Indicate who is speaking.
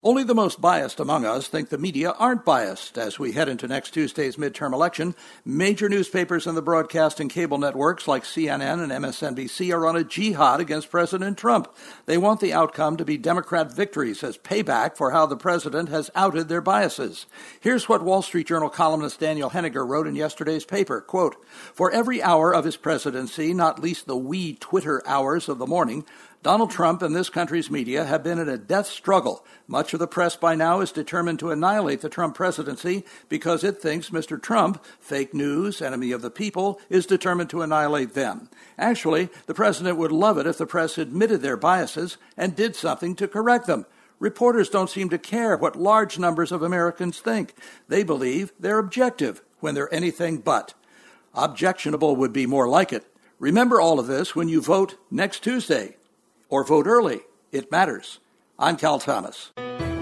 Speaker 1: Only the most biased among us think the media aren't biased. As we head into next Tuesday's midterm election, major newspapers and the broadcast and cable networks like CNN and MSNBC are on a jihad against President Trump. They want the outcome to be Democrat victories as payback for how the president has outed their biases. Here's what Wall Street Journal columnist Daniel Henninger wrote in yesterday's paper. Quote, For every hour of his presidency, not least the wee Twitter hours of the morning, Donald Trump and this country's media have been in a death struggle. Much of the press by now is determined to annihilate the Trump presidency because it thinks Mr. Trump, fake news, enemy of the people, is determined to annihilate them. Actually, the president would love it if the press admitted their biases and did something to correct them. Reporters don't seem to care what large numbers of Americans think. They believe they're objective when they're anything but. Objectionable would be more like it. Remember all of this when you vote next Tuesday or vote early. It matters. I'm Cal Thomas.